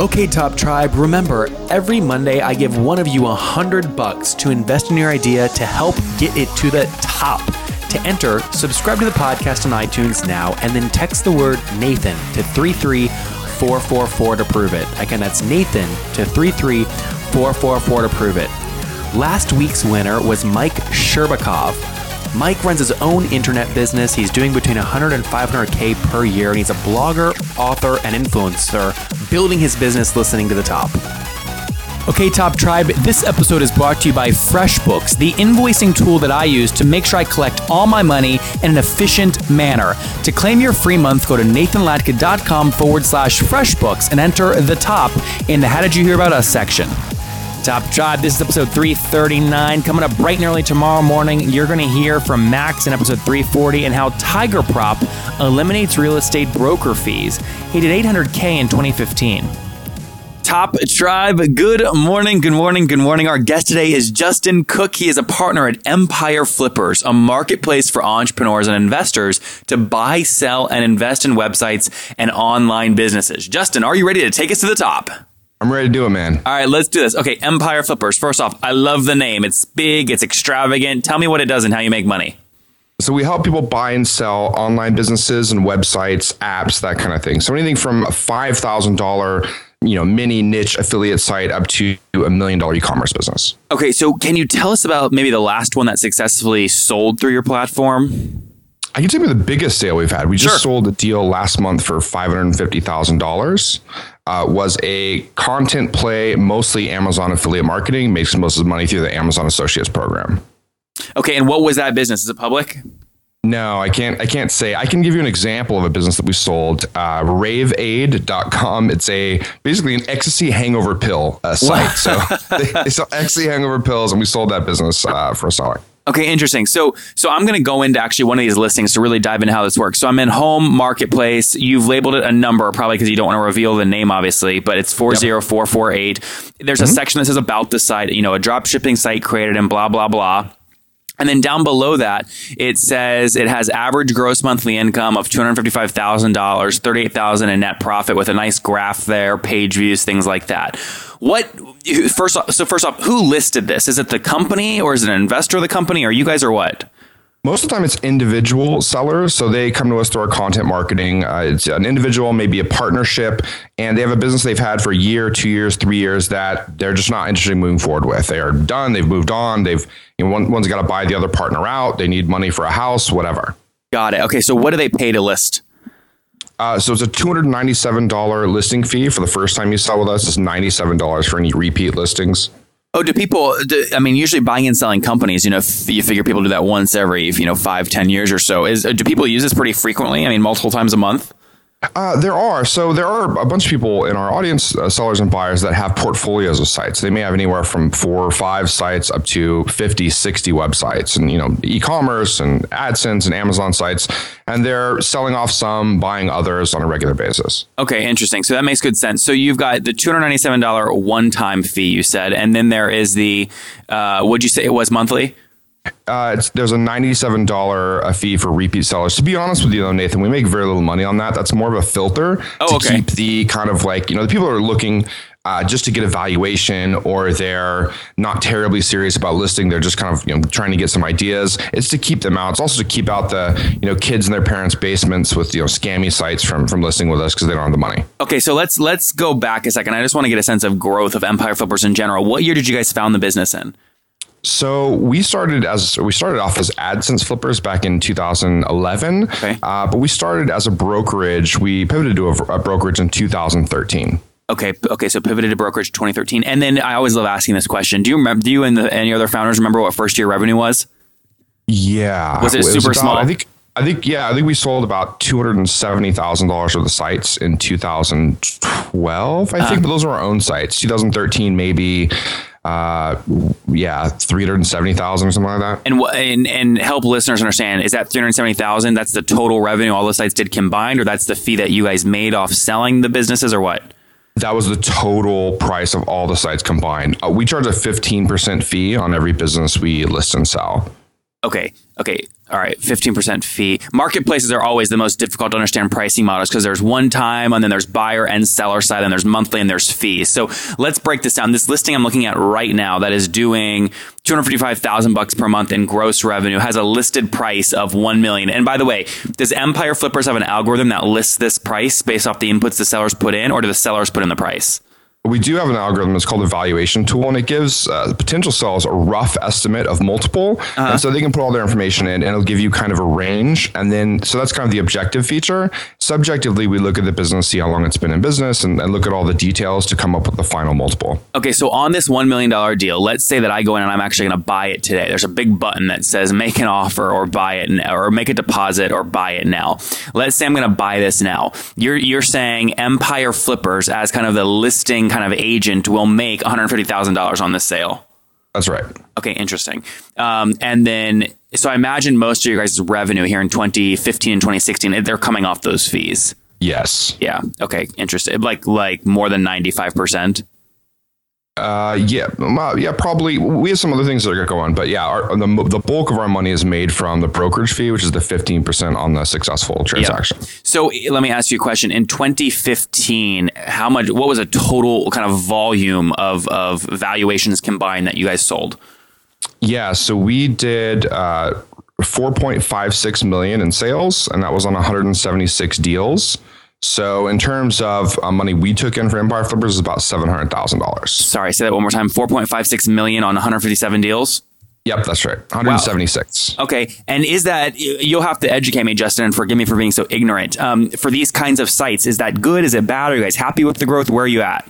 Okay, Top Tribe, remember, every Monday I give one of you a hundred bucks to invest in your idea to help get it to the top. To enter, subscribe to the podcast on iTunes now and then text the word Nathan to 33444 to prove it. Again, that's Nathan to 33444 to prove it. Last week's winner was Mike Sherbakov. Mike runs his own internet business. He's doing between 100 and 500K per year, and he's a blogger, author, and influencer building his business listening to the top. Okay, Top Tribe, this episode is brought to you by FreshBooks, the invoicing tool that I use to make sure I collect all my money in an efficient manner. To claim your free month, go to nathanlatka.com forward slash FreshBooks and enter the top in the How Did You Hear About Us section. Top Tribe, this is episode 339. Coming up bright and early tomorrow morning, you're going to hear from Max in episode 340 and how Tiger Prop eliminates real estate broker fees. He did 800K in 2015. Top Tribe, good morning, good morning, good morning. Our guest today is Justin Cook. He is a partner at Empire Flippers, a marketplace for entrepreneurs and investors to buy, sell, and invest in websites and online businesses. Justin, are you ready to take us to the top? I'm ready to do it, man. All right, let's do this. Okay, Empire Flippers. First off, I love the name. It's big, it's extravagant. Tell me what it does and how you make money. So we help people buy and sell online businesses and websites, apps, that kind of thing. So anything from a five thousand dollar, you know, mini niche affiliate site up to a million dollar e-commerce business. Okay, so can you tell us about maybe the last one that successfully sold through your platform? I can tell you the biggest sale we've had. We just Sure. sold a deal last month for five hundred and fifty thousand dollars. Uh, was a content play, mostly Amazon affiliate marketing, makes most of the money through the Amazon Associates program. Okay, and what was that business? Is it public? No, I can't. I can't say. I can give you an example of a business that we sold. Uh, RaveAid.com. It's a basically an ecstasy hangover pill uh, site. So they, they sell ecstasy hangover pills, and we sold that business uh, for a seller. Okay, interesting. So, so I'm going to go into actually one of these listings to really dive into how this works. So I'm in home marketplace. You've labeled it a number, probably because you don't want to reveal the name, obviously, but it's four zero four four eight. There's a mm-hmm. section that says about the site. You know, a drop shipping site created and blah blah blah. And then down below that, it says it has average gross monthly income of two hundred fifty-five thousand dollars, thirty-eight thousand in net profit, with a nice graph there, page views, things like that. What first? Off, so first off, who listed this? Is it the company, or is it an investor of the company, or you guys, or what? Most of the time, it's individual sellers. So they come to us through our content marketing. Uh, it's an individual, maybe a partnership, and they have a business they've had for a year, two years, three years that they're just not interested in moving forward with. They are done. They've moved on. They've you know, one, one's got to buy the other partner out. They need money for a house, whatever. Got it. Okay, so what do they pay to list? Uh, so it's a two hundred ninety-seven dollar listing fee for the first time you sell with us. It's ninety-seven dollars for any repeat listings. Oh, do people? Do, I mean, usually buying and selling companies. You know, f- you figure people do that once every you know five, ten years or so. Is do people use this pretty frequently? I mean, multiple times a month. Uh, there are so there are a bunch of people in our audience, uh, sellers and buyers that have portfolios of sites. They may have anywhere from four or five sites up to 50, 60 websites, and you know, e-commerce and AdSense and Amazon sites, and they're selling off some, buying others on a regular basis. Okay, interesting. So that makes good sense. So you've got the two hundred ninety-seven dollar one-time fee, you said, and then there is the. Uh, would you say it was monthly? Uh, it's, there's a ninety-seven dollar a fee for repeat sellers. To be honest with you, though, Nathan, we make very little money on that. That's more of a filter Oh, to okay. keep the kind of like you know the people are looking uh, just to get a valuation, or they're not terribly serious about listing. They're just kind of you know trying to get some ideas. It's to keep them out. It's also to keep out the you know kids in their parents' basements with you know scammy sites from from listing with us because they don't have the money. Okay, so let's let's go back a second. I just want to get a sense of growth of Empire Flippers in general. What year did you guys found the business in? So we started as we started off as AdSense flippers back in 2011, Okay. uh, but we started as a brokerage. We pivoted to a, a brokerage in 2013. Okay, okay, so pivoted to brokerage 2013, and then I always love asking this question. Do you remember? Do you and the, any other founders remember what first year revenue was? Yeah, Was it super about- small? I think I think yeah, I think we sold about two hundred and seventy thousand dollars worth of sites in two thousand twelve. I think, but those were our own sites. Two thousand thirteen, maybe. Uh, yeah, three hundred seventy thousand or something like that. And, and and help listeners understand is that 370,000 that's the total revenue all the sites did combined or that's the fee that you guys made off selling the businesses or what? That was the total price of all the sites combined. Uh, we charge a fifteen percent fee on every business we list and sell. Okay. Okay. All right. 15% fee. Marketplaces are always the most difficult to understand pricing models because there's one time and then there's buyer and seller side and there's monthly and there's fees. So let's break this down. This listing I'm looking at right now that is doing 255,000 bucks per month in gross revenue has a listed price of 1 million. And by the way, does Empire Flippers have an algorithm that lists this price based off the inputs the sellers put in or do the sellers put in the price? We do have an algorithm. It's called a valuation tool, and it gives uh, potential sellers a rough estimate of multiple, and so they can put all their information in, and it'll give you kind of a range. And then, so that's kind of the objective feature. Subjectively, we look at the business, see how long it's been in business, and, and look at all the details to come up with the final multiple. Okay, so on this $1 million deal, let's say that I go in and I'm actually going to buy it today. There's a big button that says make an offer or buy it now, or make a deposit or buy it now. Let's say I'm going to buy this now. You're, you're saying Empire Flippers, as kind of the listing kind of agent, will make $150,000 on this sale. That's right. Okay, interesting. Um, and then, so I imagine most of your guys' revenue here in 2015 and 2016, they're coming off those fees. Yes. Yeah. Okay. Interesting. Like, like more than 95%. Uh, yeah, yeah, probably. We have some other things that are going on, but yeah, our, the the bulk of our money is made from the brokerage fee, which is the fifteen percent on the successful transaction. So let me ask you a question. In 2015, how much? What was a total kind of volume of of valuations combined that you guys sold? Yeah, so we did uh, 4.56 million in sales, and that was on 176 deals. So in terms of uh, money we took in for Empire Flippers, is about seven hundred thousand dollars. Sorry, say that one more time. 4.56 million on 157 deals. Yep, that's right. 176. Okay, and is that you'll have to educate me, Justin, and forgive me for being so ignorant. Um, for these kinds of sites, is that good? Is it bad? Are you guys happy with the growth? Where are you at?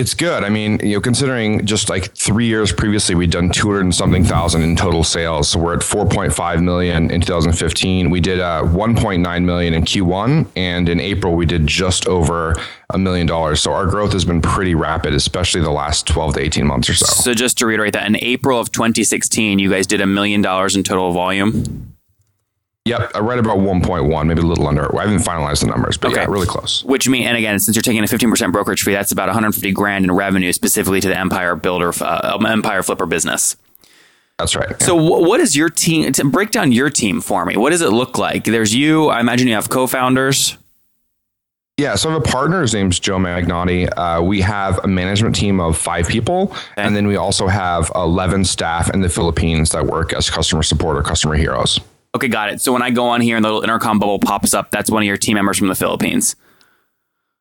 It's good. I mean, you know, considering just like three years previously, we'd done 200 and something thousand in total sales. So we're at 4.5 million in 2015. We did uh, 1.9 million in Q1, and in April we did just over a million dollars. So our growth has been pretty rapid, especially the last 12 to 18 months or so. So just to reiterate that, in April of 2016, you guys did a million dollars in total volume. Yep, I read about 1.1, maybe a little under. I haven't finalized the numbers, but Okay. yeah, really close. Which mean, and again, since you're taking a 15% brokerage fee, that's about 150 grand in revenue specifically to the Empire Builder, uh, Empire Flipper business. That's right. So, wh- what is your team? To break down your team for me. What does it look like? There's you. I imagine you have co-founders. Yeah, so I have a partner. His name's Joe Magnotti. Uh, we have a management team of five people, and then we also have 11 staff in the Philippines that work as customer support or customer heroes. Okay, got it. So when I go on here and the little intercom bubble pops up, that's one of your team members from the Philippines.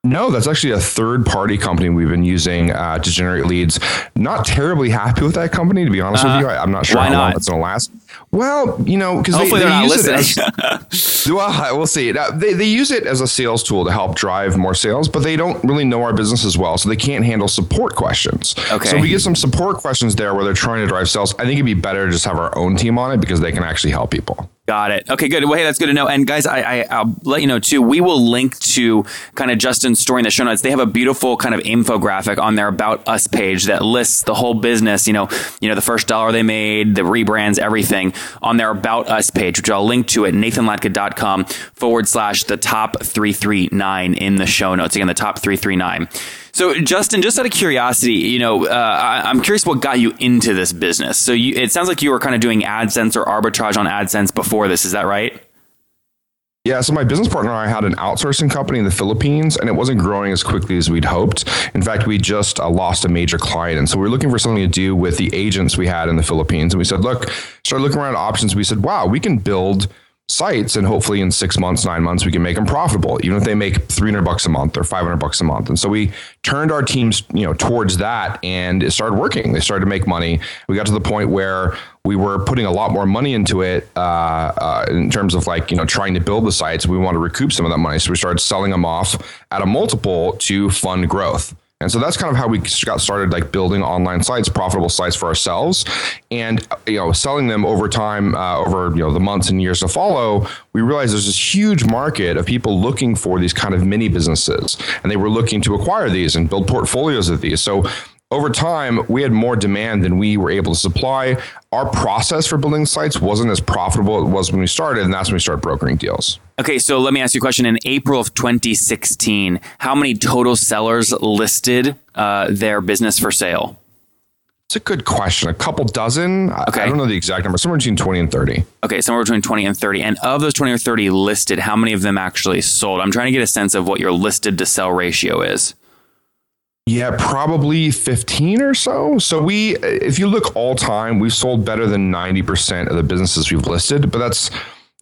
No, that's actually a third party company we've been using uh, to generate leads. Not terribly happy with that company, to be honest with you. I, I'm not sure Uh-huh. Why how long not? it's going to last. Well, you know, because they, they, they not it listening. as, well, we'll see. Now, they, they use it as a sales tool to help drive more sales, but they don't really know our business as well, so they can't handle support questions. Okay. So we get some support questions there where they're trying to drive sales. I think it'd be better to just have our own team on it because they can actually help people. Got it. Okay, good. Well, hey, that's good to know. And guys, I, I I'll let you know too. We will link to kind of Justin's story in the show notes. They have a beautiful kind of infographic on their About Us page that lists the whole business. You know, you know the first dollar they made, the rebrands, everything on their About Us page, which I'll link to at nathanlatka.com forward slash the top three three nine in the show notes. Again, the top three three nine. So, Justin, just out of curiosity, you know, uh, I, I'm curious what got you into this business. So, you, it sounds like you were kind of doing AdSense or arbitrage on AdSense before this. Is that right? Yeah, so my business partner and I had an outsourcing company in the Philippines, and it wasn't growing as quickly as we'd hoped. In fact, we just uh, lost a major client, and so we were looking for something to do with the agents we had in the Philippines. And we said, look, started looking around options. We said, wow, we can build sites, and hopefully in six months, nine months, we can make them profitable, even if they make 300 bucks a month or 500 bucks a month. And so we turned our teams, you know, towards that, and it started working. They started to make money. We got to the point where we were putting a lot more money into it uh, uh, in terms of like you know trying to build the sites. We want to recoup some of that money, so we started selling them off at a multiple to fund growth. And so that's kind of how we got started, like building online sites, profitable sites for ourselves, and you know, selling them over time, uh, over you know the months and years to follow. We realized there's this huge market of people looking for these kind of mini businesses, and they were looking to acquire these and build portfolios of these. So over time, we had more demand than we were able to supply. Our process for building sites wasn't as profitable as it was when we started, and that's when we started brokering deals. Okay, so let me ask you a question. In April of 2016, how many total sellers listed uh, their business for sale? It's a good question. A couple dozen. Okay. I don't know the exact number. Somewhere between 20 and 30. Okay, somewhere between 20 and 30. And of those 20 or 30 listed, how many of them actually sold? I'm trying to get a sense of what your listed to sell ratio is. Yeah, probably 15 or so. So we, if you look all time, we've sold better than 90% of the businesses we've listed, but that's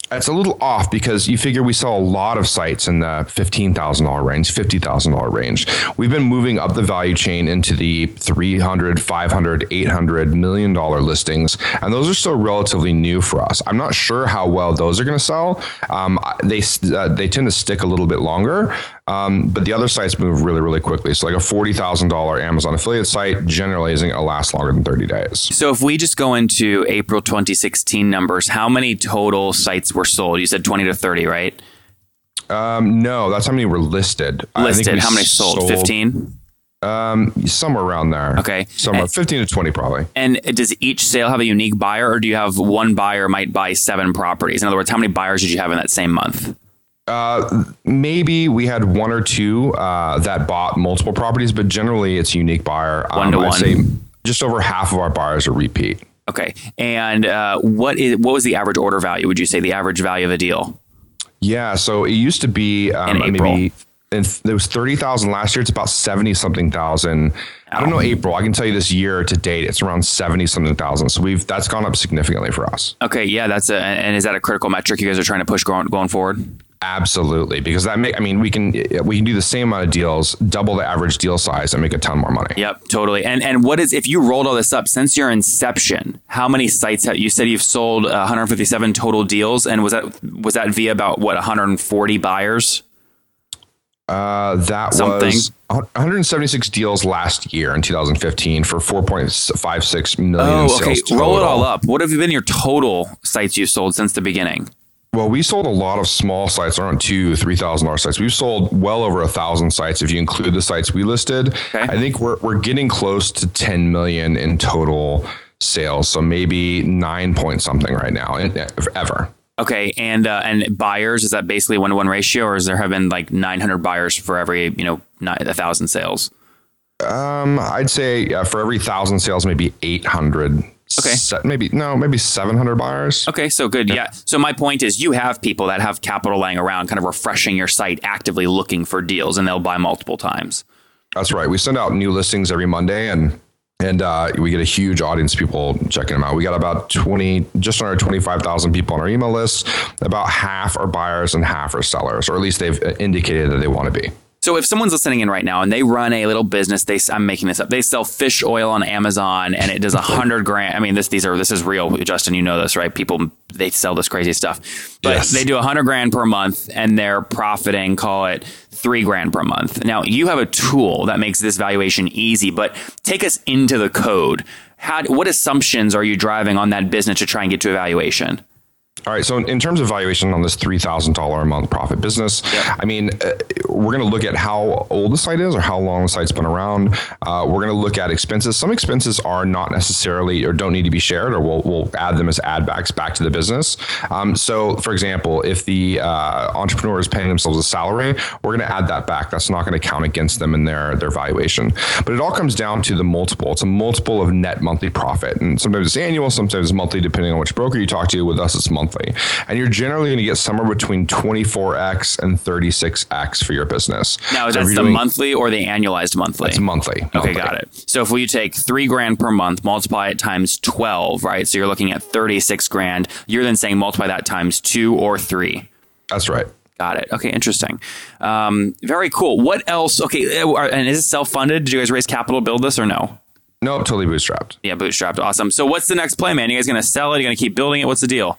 that's a little off because you figure we sell a lot of sites in the $15,000 range, $50,000 range. We've been moving up the value chain into the 300, 500, 800 million dollar listings, and those are still relatively new for us. I'm not sure how well those are going to sell. Um, they uh, they tend to stick a little bit longer, um, but the other sites move really, really quickly. So, like a $40,000 Amazon affiliate site generally isn't going to last longer than 30 days. So if we just go into April 2016 numbers, how many total sites were sold? You said 20 to 30, right? Um, no, that's how many were listed. I think Listed. How many sold? 15? Um, somewhere around there. Okay. Somewhere And- 15 to 20 probably. And does each sale have a unique buyer, or do you have one buyer might buy seven properties? In other words, how many buyers did you have in that same month? Uh, maybe we had one or two uh, that bought multiple properties, but generally it's a unique buyer. One to I'd one. say just over half of our buyers are repeat. Okay. And uh, what is what was the average order value? Would you say the average value of a deal? Yeah, so it used to be um, In April. maybe and there was 30,000 last year. It's about 70 something thousand. I don't know April. I can tell you this year to date, it's around 70 something thousand. So we've that's gone up significantly for us. Okay. Yeah. That's a. And is that a critical metric you guys are trying to push going, going forward? Absolutely, because that make I mean we can we can do the same amount of deals, double the average deal size, and make a ton more money. Yep, totally. And and what is if you rolled all this up since your inception? How many sites have you said you've sold? Uh, 157 total deals, and was that was that via about what 140 buyers? Uh, that Something. was 176 deals last year in 2015 for 4.56 million. Oh, okay. Roll it all up. What have been your total sites you've sold since the beginning? Well, we sold a lot of small sites, around two, three thousand dollar sites. We've sold well over a thousand sites if you include the sites we listed. Okay. I think we're we're getting close to 10 million in total sales. So maybe nine point something right now, ever. Okay, and uh, and buyers is that basically one to one ratio, or is there have been like 900 buyers for every you know a thousand sales? Um, I'd say uh, for every thousand sales, maybe 800. Okay. Se- maybe no, maybe 700 buyers. Okay, so good. Yeah. So my point is, you have people that have capital laying around, kind of refreshing your site, actively looking for deals, and they'll buy multiple times. That's right. We send out new listings every Monday and and uh, we get a huge audience of people checking them out. We got about 20, just under 25,000 people on our email list. About half are buyers and half are sellers, or at least they've indicated that they want to be. So if someone's listening in right now and they run a little business, they I'm making this up. They sell fish oil on Amazon and it does a hundred grand. I mean, this these are this is real, Justin. You know this, right? People they sell this crazy stuff, but Yes. they do a hundred grand per month and they're profiting, call it three grand per month. Now you have a tool that makes this valuation easy, but take us into the code. How what assumptions are you driving on that business to try and get to a valuation? All right. So, in, terms of valuation on this three thousand dollar a month profit business, I mean, uh, we're going to look at how old the site is or how long the site's been around. Uh, we're going to look at expenses. Some expenses are not necessarily or don't need to be shared, or we'll, we'll add them as add backs back to the business. Um, so, for example, if the uh, entrepreneur is paying themselves a salary, we're going to add that back. That's not going to count against them in their their valuation. But it all comes down to the multiple. It's a multiple of net monthly profit, and sometimes it's annual, sometimes it's monthly, depending on which broker you talk to. With us, it's monthly, and you're generally going to get somewhere between 24x and 36x for your business. Now, is So that the doing- monthly or the annualized monthly? It's monthly. Okay, monthly. got it. So if we take three grand per month, multiply it times 12, right? So you're looking at 36 grand. You're then saying multiply that times two or three. That's right. Got it. Okay, interesting. Um, very cool. What else? Okay, uh, and is it self funded? Did you guys raise capital to build this or no? No, totally bootstrapped. Yeah, bootstrapped. Awesome. So what's the next play, man? You guys going to sell it? You going to keep building it? What's the deal?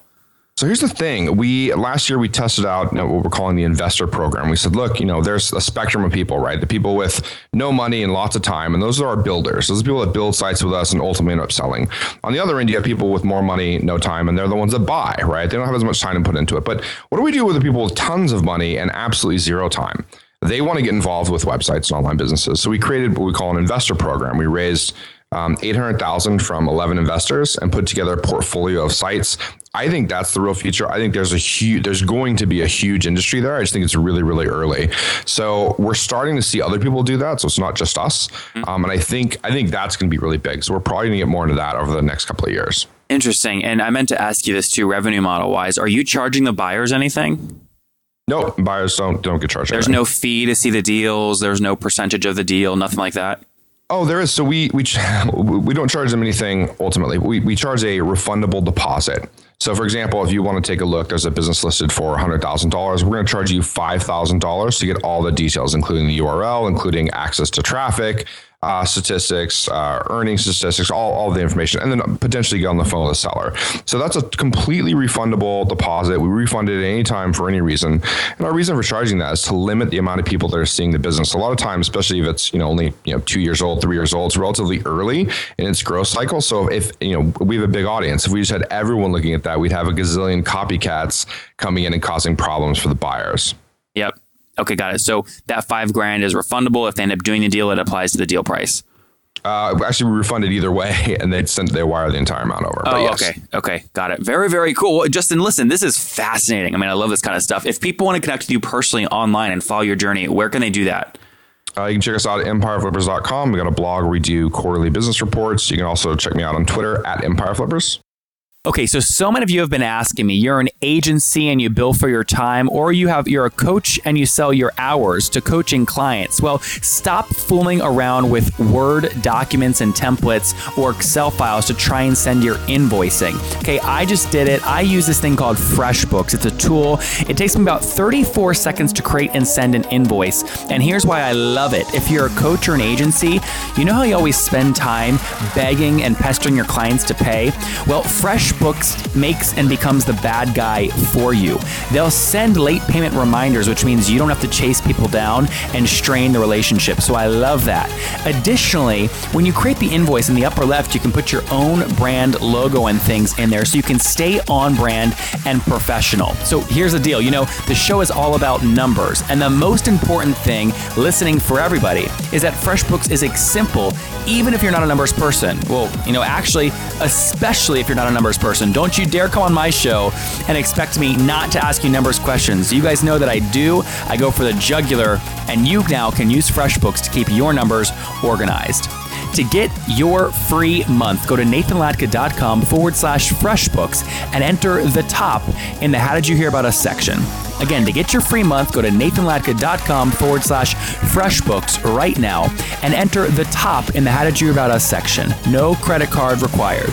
So here's the thing: we last year we tested out you know, what we're calling the investor program. We said, look, you know, there's a spectrum of people, right? The people with no money and lots of time, and those are our builders. Those are people that build sites with us and ultimately end up selling. On the other end, you have people with more money, no time, and they're the ones that buy, right? They don't have as much time to put into it. But what do we do with the people with tons of money and absolutely zero time? They want to get involved with websites and online businesses. So we created what we call an investor program. We raised um, 800,000 from 11 investors and put together a portfolio of sites. I think that's the real future. I think there's a huge, there's going to be a huge industry there. I just think it's really, really early. So we're starting to see other people do that. So it's not just us. Um, and I think, I think that's going to be really big. So we're probably going to get more into that over the next couple of years. Interesting. And I meant to ask you this too, revenue model wise. Are you charging the buyers anything? No, buyers don't don't get charged. There's anything. no fee to see the deals. There's no percentage of the deal. Nothing like that. Oh, there is. So we we we don't charge them anything. Ultimately, we we charge a refundable deposit. So, for example, if you want to take a look, there's a business listed for $100,000. We're going to charge you $5,000 to get all the details, including the URL, including access to traffic, uh, statistics, uh, earning statistics, all, all the information, and then potentially get on the phone with the seller. So that's a completely refundable deposit. We refund it at any time for any reason. And our reason for charging that is to limit the amount of people that are seeing the business. A lot of times, especially if it's you know only you know two years old, three years old, it's relatively early in its growth cycle. So if you know we have a big audience, if we just had everyone looking at that, we'd have a gazillion copycats coming in and causing problems for the buyers. Yep. Okay, got it. So that five grand is refundable. If they end up doing the deal, it applies to the deal price. Uh, actually, we refunded either way, and they sent they wire the entire amount over. Oh, yes. okay, okay, got it. Very, very cool. Well, Justin, listen, this is fascinating. I mean, I love this kind of stuff. If people want to connect with you personally online and follow your journey, where can they do that? Uh, you can check us out at empireflippers.com. We got a blog where we do quarterly business reports. You can also check me out on Twitter at empireflippers. Okay, so so many of you have been asking me, you're an agency and you bill for your time or you have you're a coach and you sell your hours to coaching clients. Well, stop fooling around with Word documents and templates or Excel files to try and send your invoicing. Okay, I just did it. I use this thing called FreshBooks. It's a tool. It takes me about 34 seconds to create and send an invoice. And here's why I love it. If you're a coach or an agency, you know how you always spend time begging and pestering your clients to pay? Well, FreshBooks makes and becomes the bad guy for you. They'll send late payment reminders, which means you don't have to chase people down and strain the relationship. So I love that. Additionally, when you create the invoice in the upper left, you can put your own brand logo and things in there so you can stay on brand and professional. So here's the deal you know, the show is all about numbers. And the most important thing listening for everybody is that FreshBooks is simple, even if you're not a numbers person. Well, you know, actually, especially if you're not a numbers person. Don't you dare come on my show and expect me not to ask you numbers questions. You guys know that I do. I go for the jugular, and you now can use FreshBooks to keep your numbers organized. To get your free month, go to nathanlatka.com forward slash freshbooks and enter the top in the How Did You Hear About Us section. Again, to get your free month, go to nathanlatka.com forward slash freshbooks right now and enter the top in the How Did You Hear About Us section. No credit card required.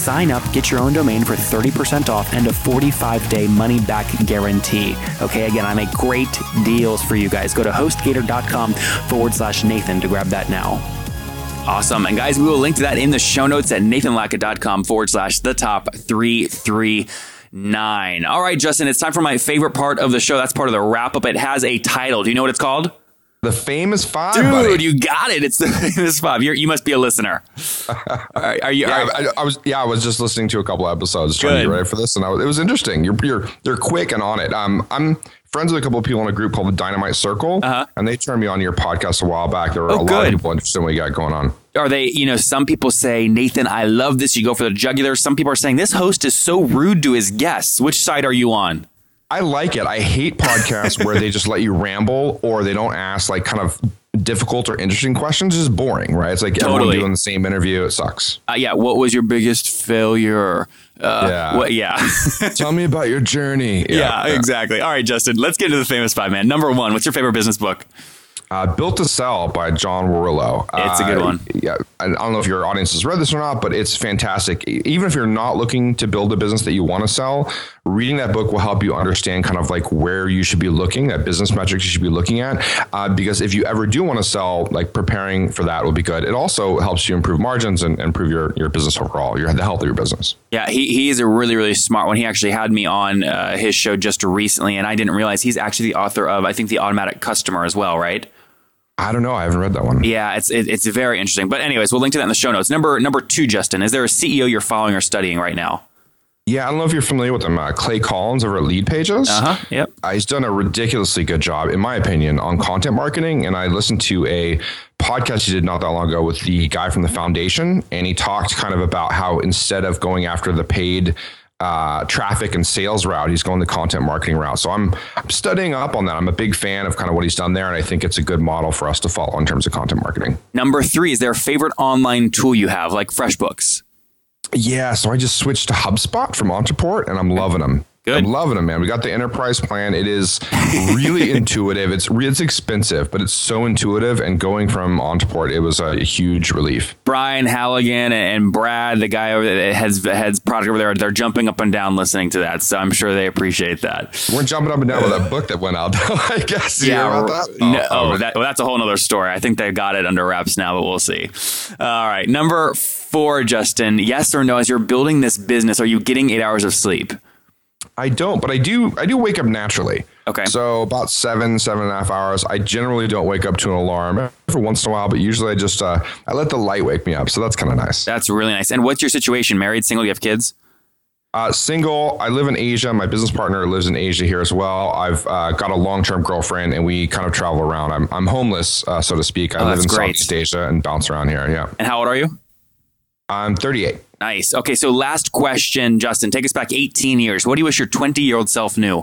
sign up, get your own domain for 30% off and a 45 day money back guarantee. Okay, again, I make great deals for you guys. Go to hostgator.com forward slash Nathan to grab that now. Awesome. And guys, we will link to that in the show notes at nathanlatka.com forward slash the top three three nine. All right, Justin, it's time for my favorite part of the show. That's part of the wrap up. It has a title. Do you know what it's called? The famous five, Dude, buddy. you got it. It's the famous five. You're, you must be a listener. are, you? Yeah, are- I, I was. Yeah, I was just listening to a couple episodes trying to Good. get ready for this, and I was, it was interesting. You're, you're, they're quick and on it. Um, I'm friends with a couple of people in a group called the Dynamite Circle, Uh-huh. and they turned me on to your podcast a while back. There were Oh, a lot of people interested in what you got going on. are they? You know, some people say, Nathan, I love this. You go for the jugular. Some people are saying this host is so rude to his guests. Which side are you on? I like it. I hate podcasts where they just let you ramble or they don't ask like kind of difficult or interesting questions. It's just boring, right? It's like everyone doing the same interview. It sucks. Uh, yeah. What was your biggest failure? yeah. What, yeah. Tell me about your journey. yeah, exactly. All right, Justin, let's get into the famous five, man. Number one, what's your favorite business book? Uh, Built to Sell by John Warrillow. It's a good Uh, one. Yeah, I don't know if your audience has read this or not, but it's fantastic. Even if you're not looking to build a business that you want to sell, reading that book will help you understand kind of like where you should be looking, that business metrics you should be looking at. Uh, because if you ever do want to sell, like preparing for that will be good. It also helps you improve margins and, and improve your, your business overall, your the health of your business. Yeah, he, he is a really, really smart one. He actually had me on uh, his show just recently, and I didn't realize he's actually the author of, I think, The Automatic Customer as well, right? I don't know. I haven't read that one. Yeah, it's it, it's very interesting. But anyways, we'll link to that in the show notes. Number number two, Justin, is there a CEO you're following or studying right now? Yeah, I don't know if you're familiar with him. Uh, Clay Collins over at Lead Pages. Uh huh. Yep. Uh, he's done a ridiculously good job, in my opinion, on content marketing. And I listened to a podcast he did not that long ago with the guy from the foundation, and he talked kind of about how instead of going after the paid uh, traffic and sales route, he's going the content marketing route. So I'm, I'm studying up on that. I'm a big fan of kind of what he's done there, and I think it's a good model for us to follow in terms of content marketing. Number three, is there a favorite online tool you have, like FreshBooks? Yeah, so I just switched to HubSpot from Ontraport, and I'm loving them. Good. I'm loving them, man. We got the enterprise plan. It is really intuitive. It's re- it's expensive, but it's so intuitive. And going from Ontraport, it was a huge relief. Brian Halligan and Brad, the guy over there that heads heads product over there, they're jumping up and down listening to that. So I'm sure they appreciate that. We're jumping up and down with that book that went out. though, I guess. Yeah. you hear about that? No, oh, oh, oh, that, well, that's a whole nother story. I think they got it under wraps now, but we'll see. All right. Number four, Justin. Yes or no? As you're building this business, are you getting eight hours of sleep? I don't, but I do. I do wake up naturally. Okay. So about seven, seven and a half hours. I generally don't wake up to an alarm every once in a while, but usually I just uh, I let the light wake me up. So that's kind of nice. That's really nice. And what's your situation? Married, single? You have kids? Uh, single. I live in Asia. My business partner lives in Asia here as well. I've uh, got a long-term girlfriend, and we kind of travel around. I'm I'm homeless, uh, so to speak. I Oh, live in great. Southeast Asia and bounce around here. Yeah, And how old are you? I'm 38. Nice. Okay. So last question, Justin. Take us back 18 years. What do you wish your 20 year old self knew?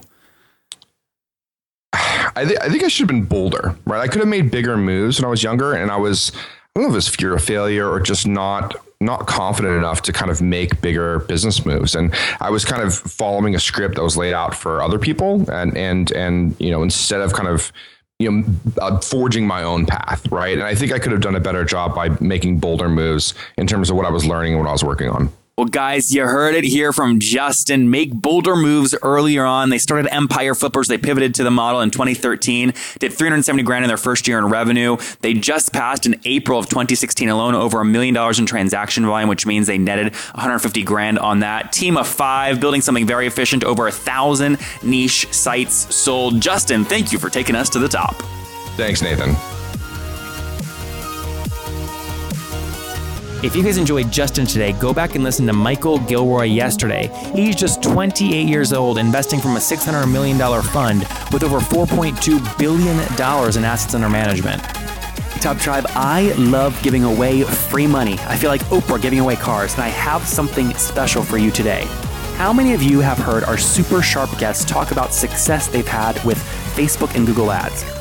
I, th- I think I should have been bolder, right? I could have made bigger moves when I was younger, and I was I don't know if it was fear of failure or just not not confident enough to kind of make bigger business moves. And I was kind of following a script that was laid out for other people, and and and you know instead of kind of you know uh, forging my own path, right? And I think I could have done a better job by making bolder moves in terms of what I was learning and what I was working on. Well, guys, you heard it here from Justin. Make bolder moves earlier on. They started Empire Flippers. They pivoted to the model in 2013, did 370 grand in their first year in revenue. They just passed in April of 2016 alone over a million dollars in transaction volume, which means they netted 150 grand on that. Team of five, building something very efficient, over a thousand niche sites sold. Justin, thank you for taking us to the top. Thanks, Nathan. If you guys enjoyed Justin today, go back and listen to Michael Gilroy yesterday. He's just 28 years old, investing from a $600 million fund with over $4.2 billion in assets under management. Top Tribe, I love giving away free money. I feel like Oprah giving away cars, and I have something special for you today. How many of you have heard our super sharp guests talk about success they've had with Facebook and Google Ads?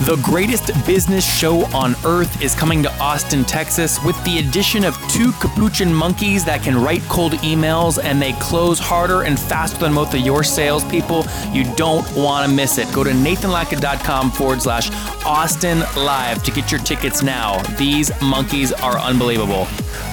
The greatest business show on earth is coming to Austin, Texas, with the addition of two capuchin monkeys that can write cold emails and they close harder and faster than most of your salespeople. You don't want to miss it. Go to nathanlatka.com forward slash Austin Live to get your tickets now. These monkeys are unbelievable.